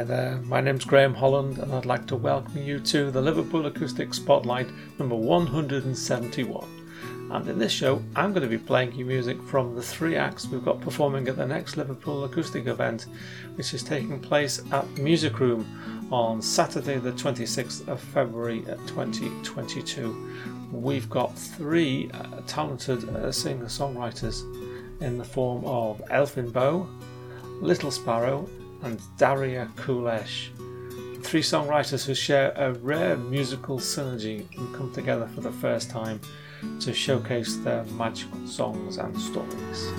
Hi there, my name's Graham Holland, and I'd like to welcome you to the Liverpool Acoustic Spotlight number 171. And in this show, I'm going to be playing you music from the three acts we've got performing at the next Liverpool Acoustic event, which is taking place at Music Room on Saturday, the 26th of February 2022. We've got three uh, talented uh, singer songwriters in the form of Elfin Bow, Little Sparrow, and Daria Kulesh. Three songwriters who share a rare musical synergy and come together for the first time to showcase their magical songs and stories.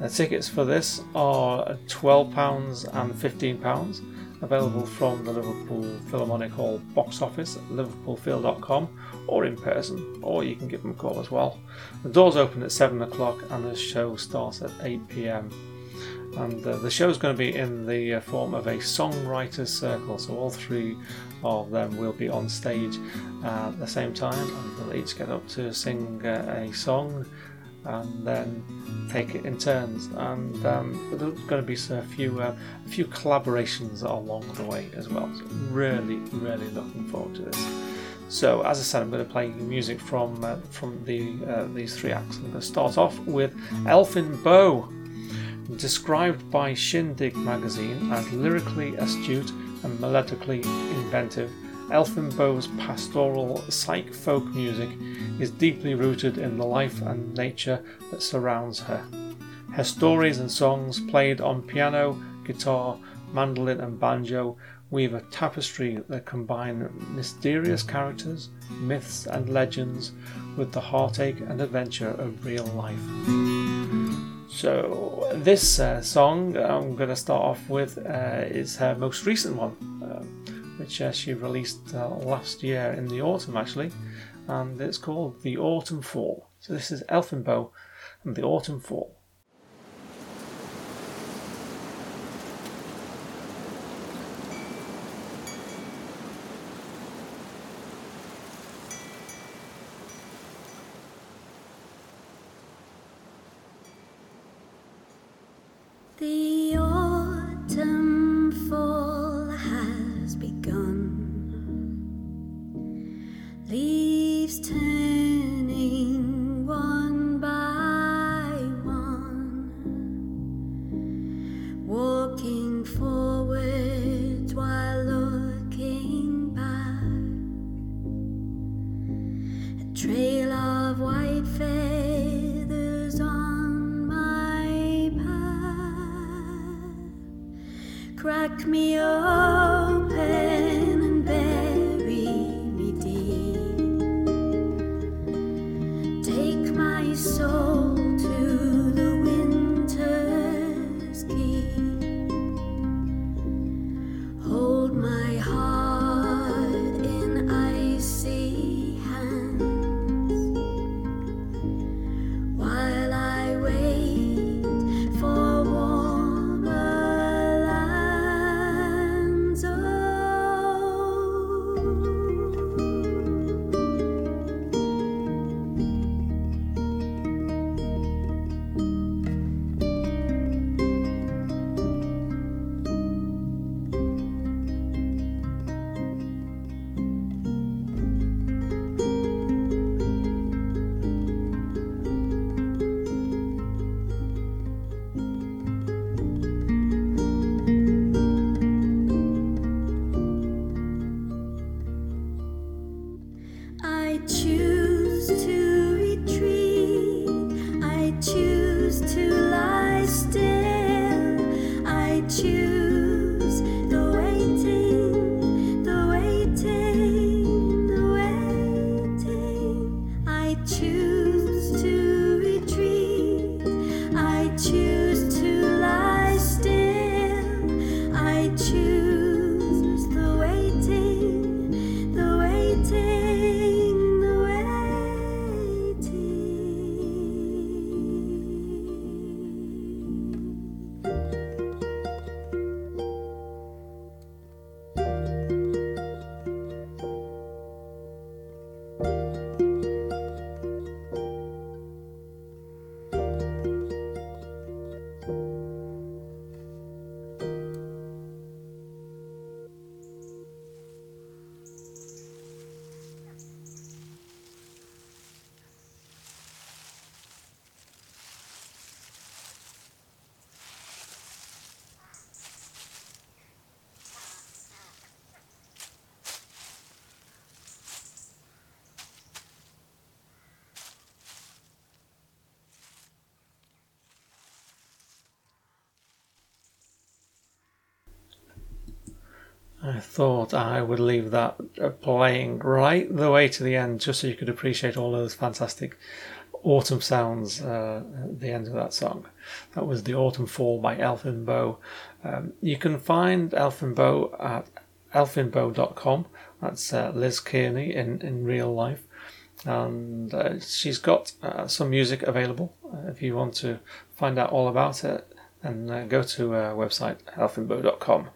The tickets for this are £12 and £15, available from the Liverpool Philharmonic Hall box office at liverpoolphil.com or in person, or you can give them a call as well. The doors open at 7 o'clock and the show starts at 8 pm and uh, the show is going to be in the uh, form of a songwriters circle so all three of them will be on stage at the same time and they'll each get up to sing uh, a song and then take it in turns. And um, there's going to be a few uh, a few collaborations along the way as well. So really really looking forward to this. So as I said, I'm going to play music from uh, from the uh, these three acts. I'm going to start off with Elfin Bow described by Shindig magazine as lyrically astute and melodically inventive, Elfin Bow's pastoral psych folk music is deeply rooted in the life and nature that surrounds her. Her stories and songs, played on piano, guitar, mandolin, and banjo, weave a tapestry that combine mysterious characters, myths, and legends with the heartache and adventure of real life. So this uh, song I'm going to start off with uh, is her most recent one, um, which uh, she released uh, last year in the autumn actually, and it's called The Autumn Fall. So this is Elfin Bow and The Autumn Fall. Soul thought I would leave that uh, playing right the way to the end just so you could appreciate all those fantastic autumn sounds uh, at the end of that song. That was The Autumn Fall by Elfin Bow. Um, you can find Elfin Bow at elfinbow.com. That's uh, Liz Kearney in, in real life. And uh, she's got uh, some music available. Uh, if you want to find out all about it, then go to her website, elfinbow.com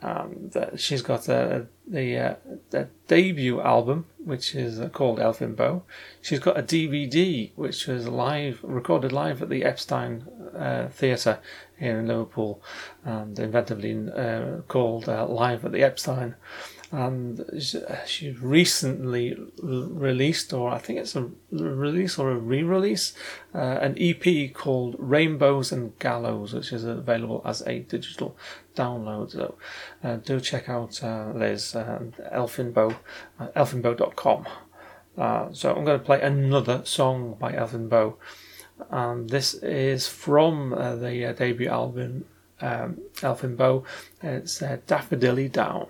and uh, she's got a, the uh, debut album which is called Elfin Bow. She's got a DVD which was live recorded live at the Epstein uh, Theatre here in Liverpool, and inventively uh, called uh, Live at the Epstein and she recently released, or I think it's a release or a re-release, uh, an EP called Rainbows and Gallows, which is available as a digital download. So uh, do check out uh, Liz and Elfinbow, uh, elfinbow.com. Uh, so I'm going to play another song by Elfinbow, and this is from uh, the uh, debut album um, Elfinbow. It's uh, Daffodilly Down.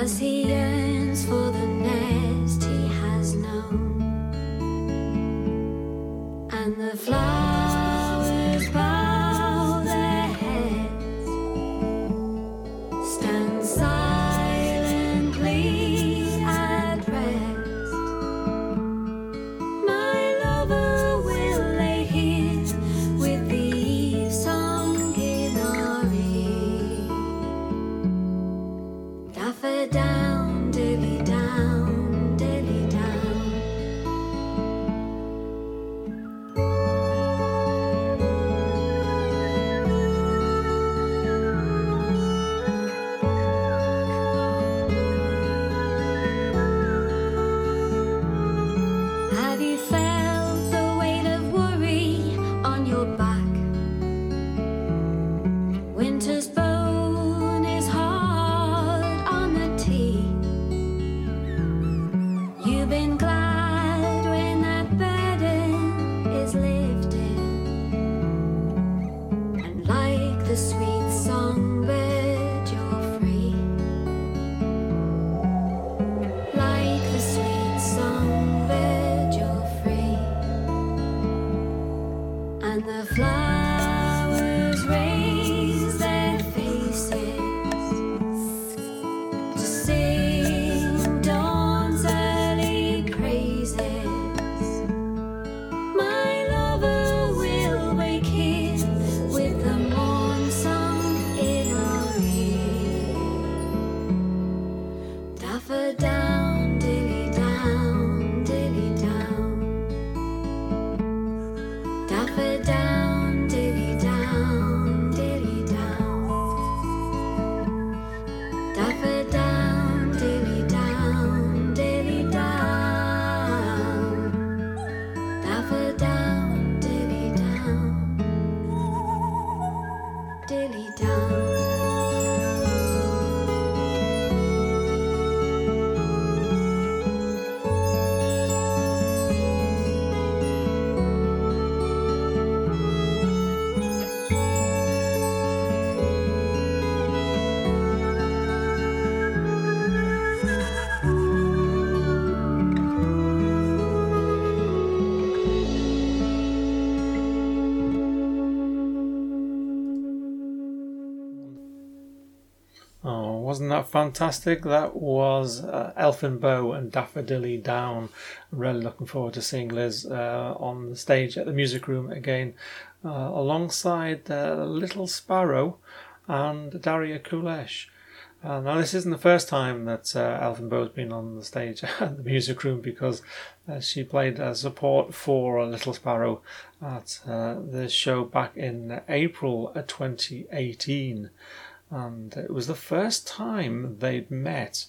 as he yearns for the dilly down. Wasn't that fantastic? That was uh, Elfin Bow and Daffodilly Down. I'm really looking forward to seeing Liz uh, on the stage at the music room again, uh, alongside uh, Little Sparrow and Daria Kulesh. Uh, now, this isn't the first time that uh, Elfin Bow's been on the stage at the music room because uh, she played as support for Little Sparrow at uh, the show back in April 2018. And it was the first time they'd met.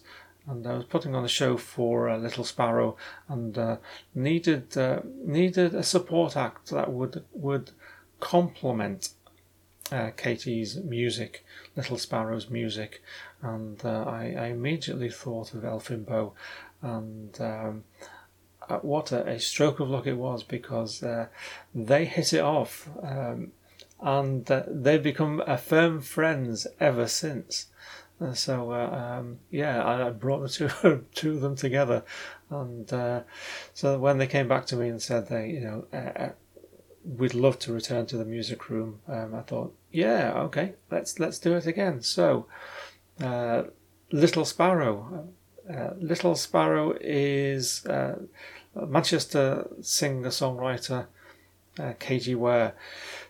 And I was putting on a show for uh, Little Sparrow and uh, needed needed a support act that would would complement uh, Katie's music, Little Sparrow's music, and uh, I, I, immediately thought of Elfin Bow, and um, uh, what a, a, stroke of luck it was because uh, they hit it off, um, and uh, they've become firm friends ever since. Uh, so um, yeah, I brought the two two of them together, and so when they came back to me and said they, you know we'd love to return to the music room. Um, I thought, yeah, okay, let's let's do it again. So, uh, Little Sparrow. Uh, Little Sparrow is uh, Manchester singer songwriter uh, KG Ware.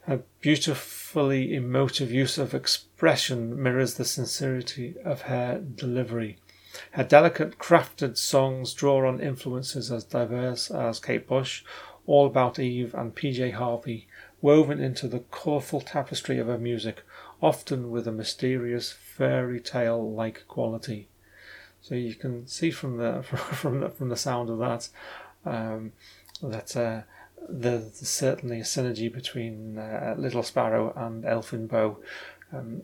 A beautifully emotive use of expression mirrors the sincerity of her delivery. Her delicate, crafted songs draw on influences as diverse as Kate Bush all About Eve and PJ Harvey, woven into the colourful tapestry of her music, often with a mysterious fairy tale like quality. So you can see from the from the, from the sound of that um, that uh, there's certainly a synergy between uh, Little Sparrow and Elfin Bow. Um,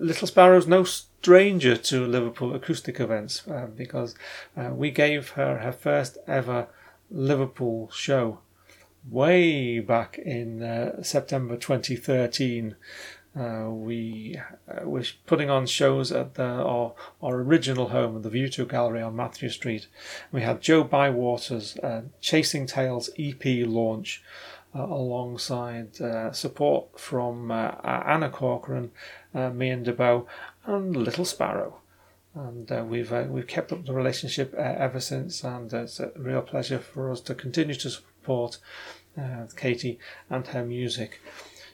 Little Sparrow's no stranger to Liverpool acoustic events uh, because uh, we gave her her first ever Liverpool show way back in uh, September 2013. Uh, we uh, were putting on shows at the, our, our original home, the View 2 Gallery on Mathew Street. We had Joe Bywater's uh, Chasing Tales EP launch uh, alongside uh, support from Anna Corcoran, me and DeBow, and Little Sparrow and uh, we've uh, we've kept up the relationship uh, ever since, and it's a real pleasure for us to continue to support uh, Katie and her music.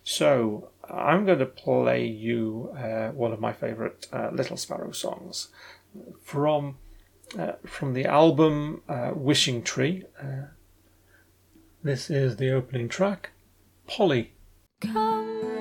So I'm going to play you uh, one of my favourite uh, Little Sparrow songs from from the album Wishing Tree. this is the opening track, Polly. Come.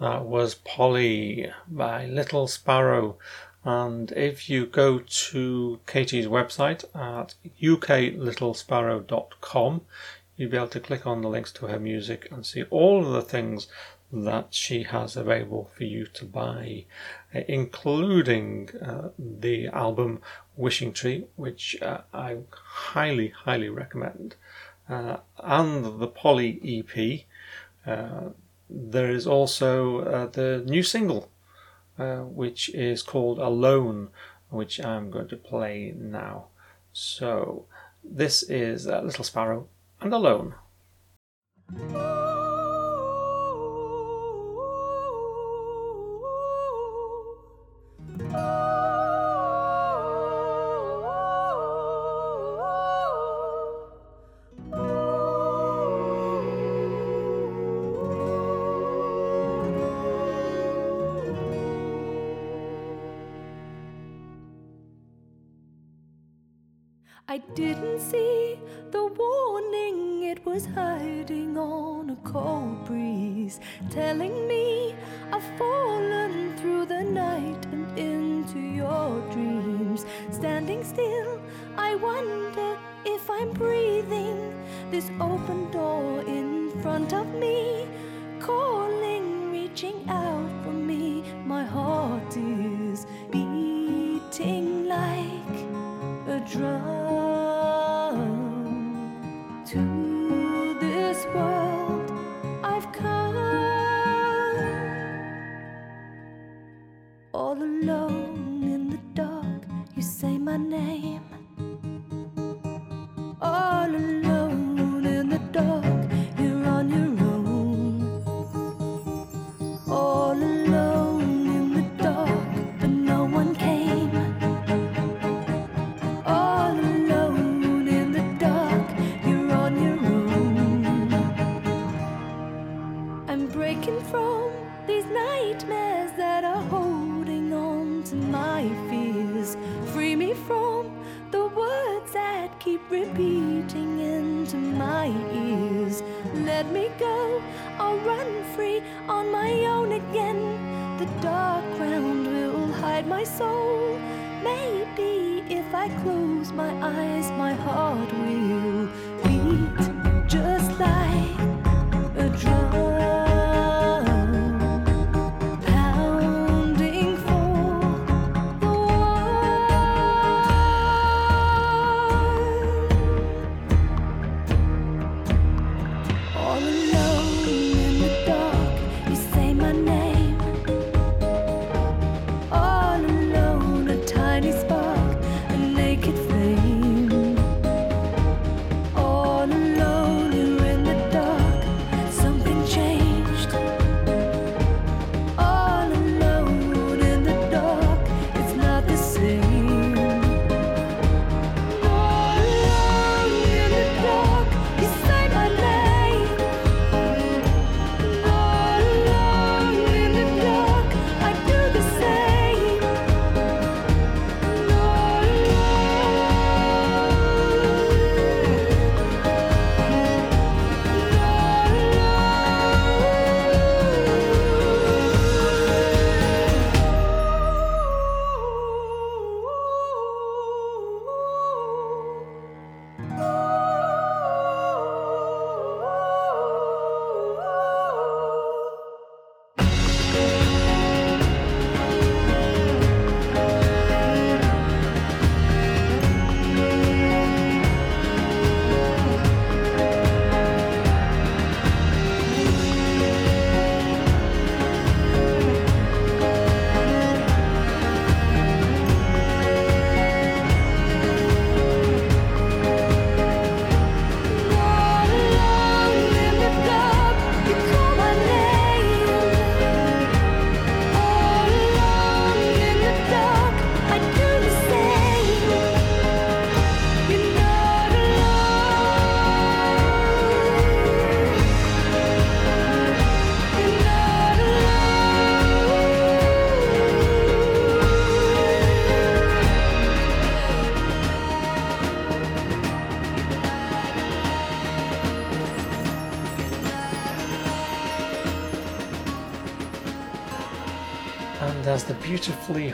That was Polly by Little Sparrow. And if you go to Katie's website at uklittlesparrow.com, you'll be able to click on the links to her music and see all of the things that she has available for you to buy, uh, including uh, the album Wishing Tree, which uh, I highly, highly recommend, uh, and the Polly EP. There is also uh, the new single, uh, which is called Alone, which I'm going to play now. So, this is uh, Little Sparrow and Alone. I didn't see the warning, it was hiding on a cold breeze, telling me I've fallen through the night and into your dreams. Standing still, I wonder if I'm breathing. This open door in front of me, calling, reaching out for me. My heart is beating a to this world I've come. All alone in the dark you say my name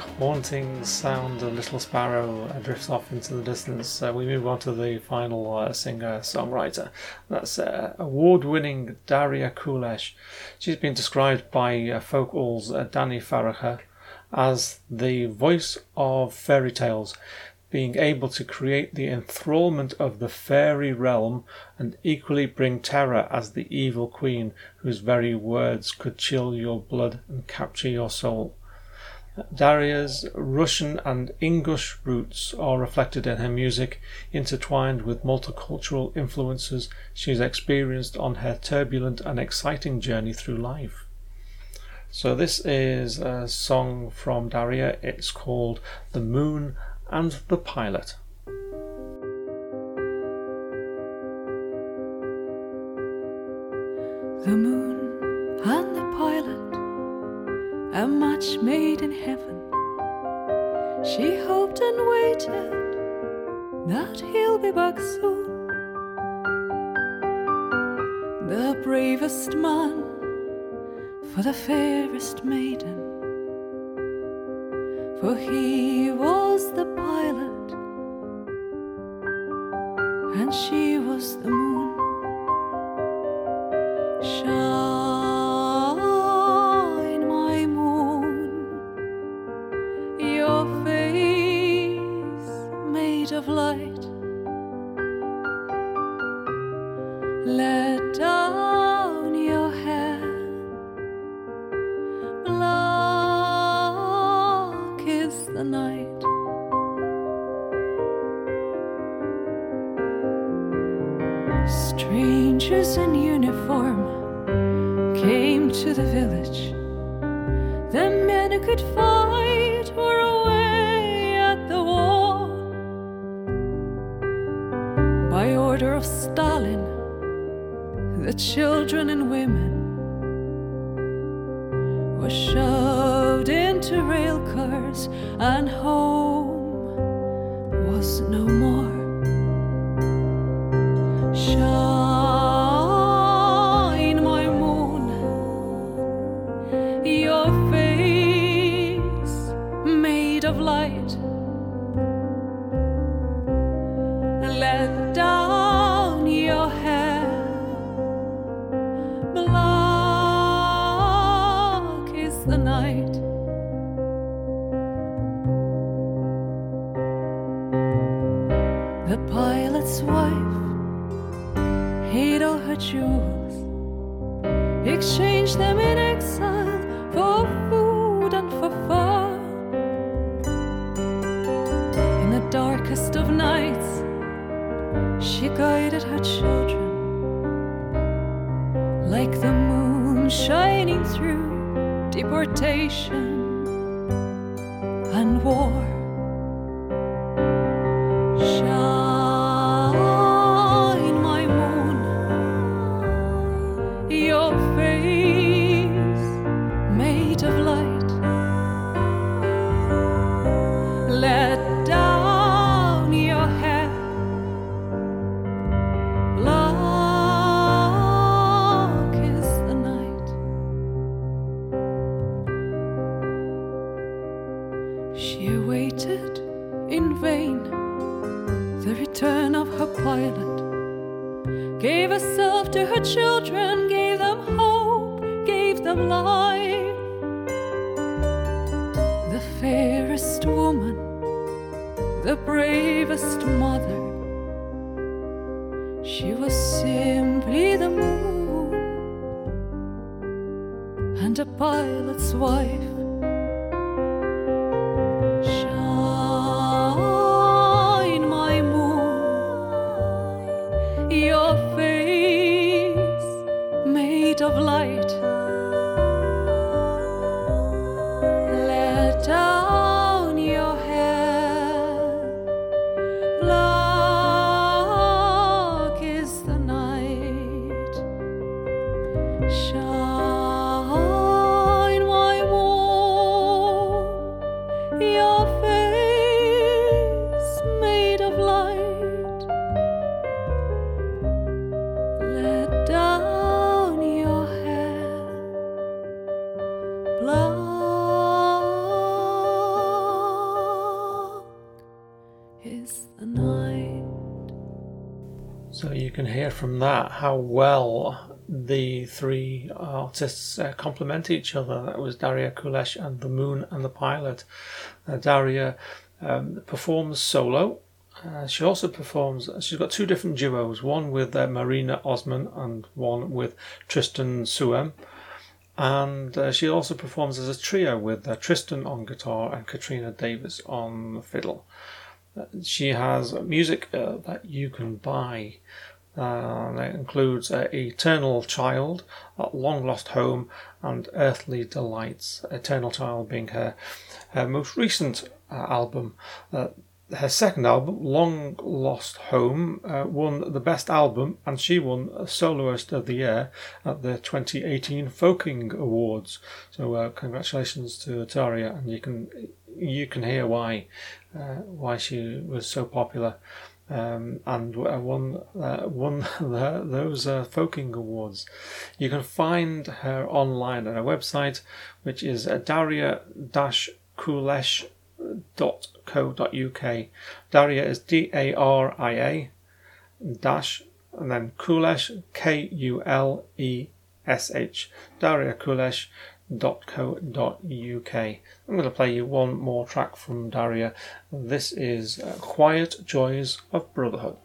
haunting sound of Little Sparrow drifts off into the distance, uh, we move on to the final uh, singer songwriter. That's uh, award winning Daria Kulesh. She's been described by uh, Folk All's uh, Danny Faragher as the voice of fairy tales being able to create the enthrallment of the fairy realm and equally bring terror as the evil queen whose very words could chill your blood and capture your soul. Daria's Russian and Ingush roots are reflected in her music, intertwined with multicultural influences she's experienced on her turbulent and exciting journey through life. So, this is a song from Daria. It's called The Moon and the pilot. The moon a match made in heaven. She hoped and waited that he'll be back soon. The bravest man for the fairest maiden for he was the pilot and she was the moon. Shine, made Let down your hair. Black is the night. The pilot's wife hid all her jewels, exchanged them in she guided her children like the moon shining through deportation and war. To her children, gave them hope, gave them life. The fairest woman, the bravest mother. So you can hear from that how well the three artists uh, complement each other. That was Daria Kulesh and The Moon and the Pilot. Uh, Daria um, performs solo. Uh, she also performs, she's got two different duos, one with uh, Marina Osman and one with Tristan Seume. And uh, she also performs as a trio with uh, Tristan on guitar and Katrina Davis on fiddle. She has music uh, that you can buy. Uh, that includes uh, Eternal Child, Long Lost Home, and Earthly Delights. Eternal Child being her, her most recent uh, album. Uh, her second album, Long Lost Home, uh, won the best album, and she won Soloist of the Year at the 2018 Folking Awards. So, congratulations to Daria, and you can you can hear why why she was so popular. Um, and won uh, won the, those uh, Folking Awards. You can find her online at her website, which is daria-kulesh.co.uk. Daria is D A R I A dash and then Kulesh K U L E S H. Daria Kulesh www.uk. I'm going to play you one more track from Daria. This is uh, Quiet Joys of Brotherhood.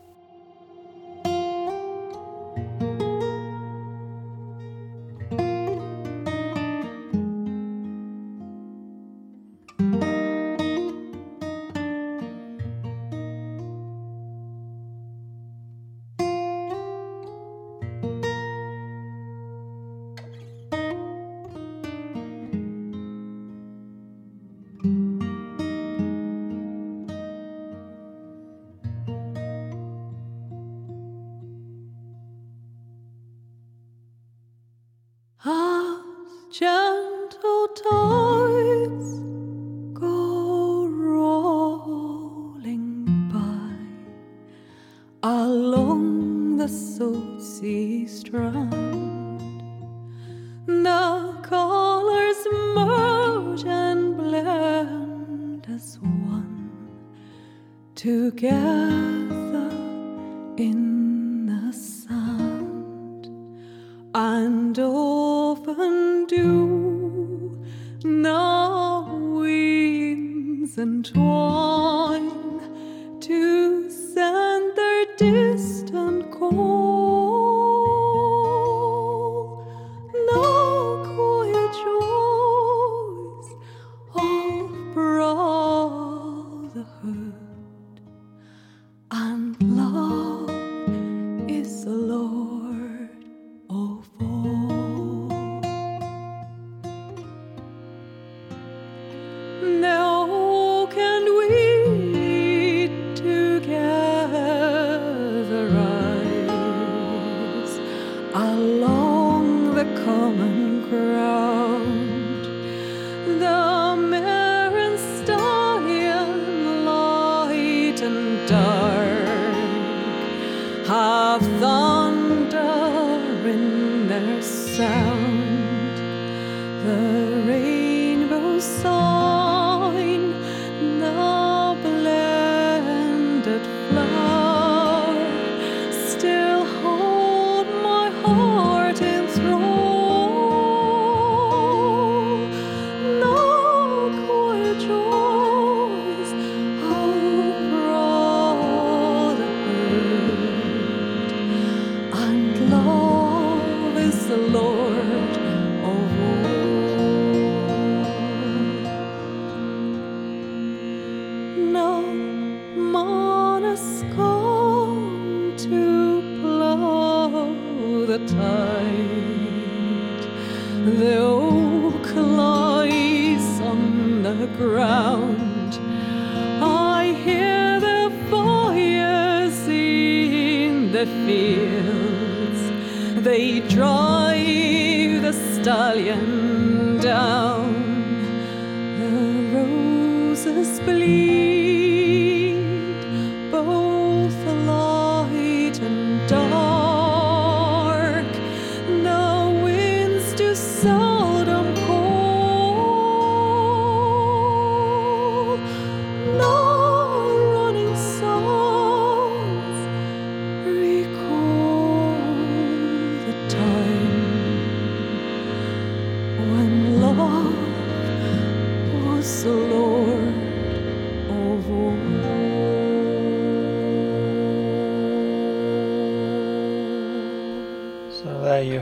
Recall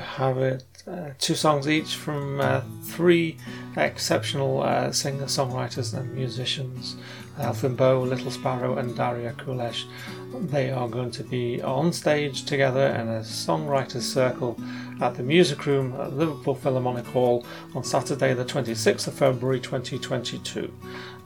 have it. Uh, two songs each from uh, three exceptional uh, singer songwriters and musicians Elfin Bow, Little Sparrow, and Daria Kulesh. They are going to be on stage together in a songwriters circle at the Music Room at Liverpool Philharmonic Hall on Saturday, the 26th of February 2022.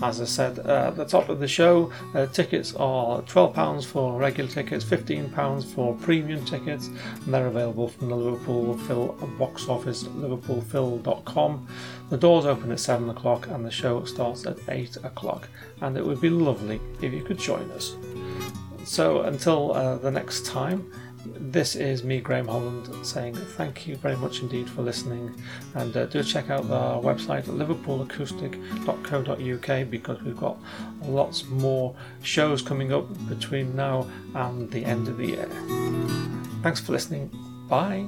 As I said uh, at the top of the show, uh, tickets are £12 for regular tickets, £15 for premium tickets, and they're available from the Liverpool Phil box office, liverpoolphil.com. The doors open at 7 o'clock and the show starts at 8 o'clock, and it would be lovely if you could join us. So until uh, the next time, this is me, Graham Holland, saying thank you very much indeed for listening. And uh, do check out our website liverpoolacoustic.co.uk because we've got lots more shows coming up between now and the end of the year. Thanks for listening. Bye.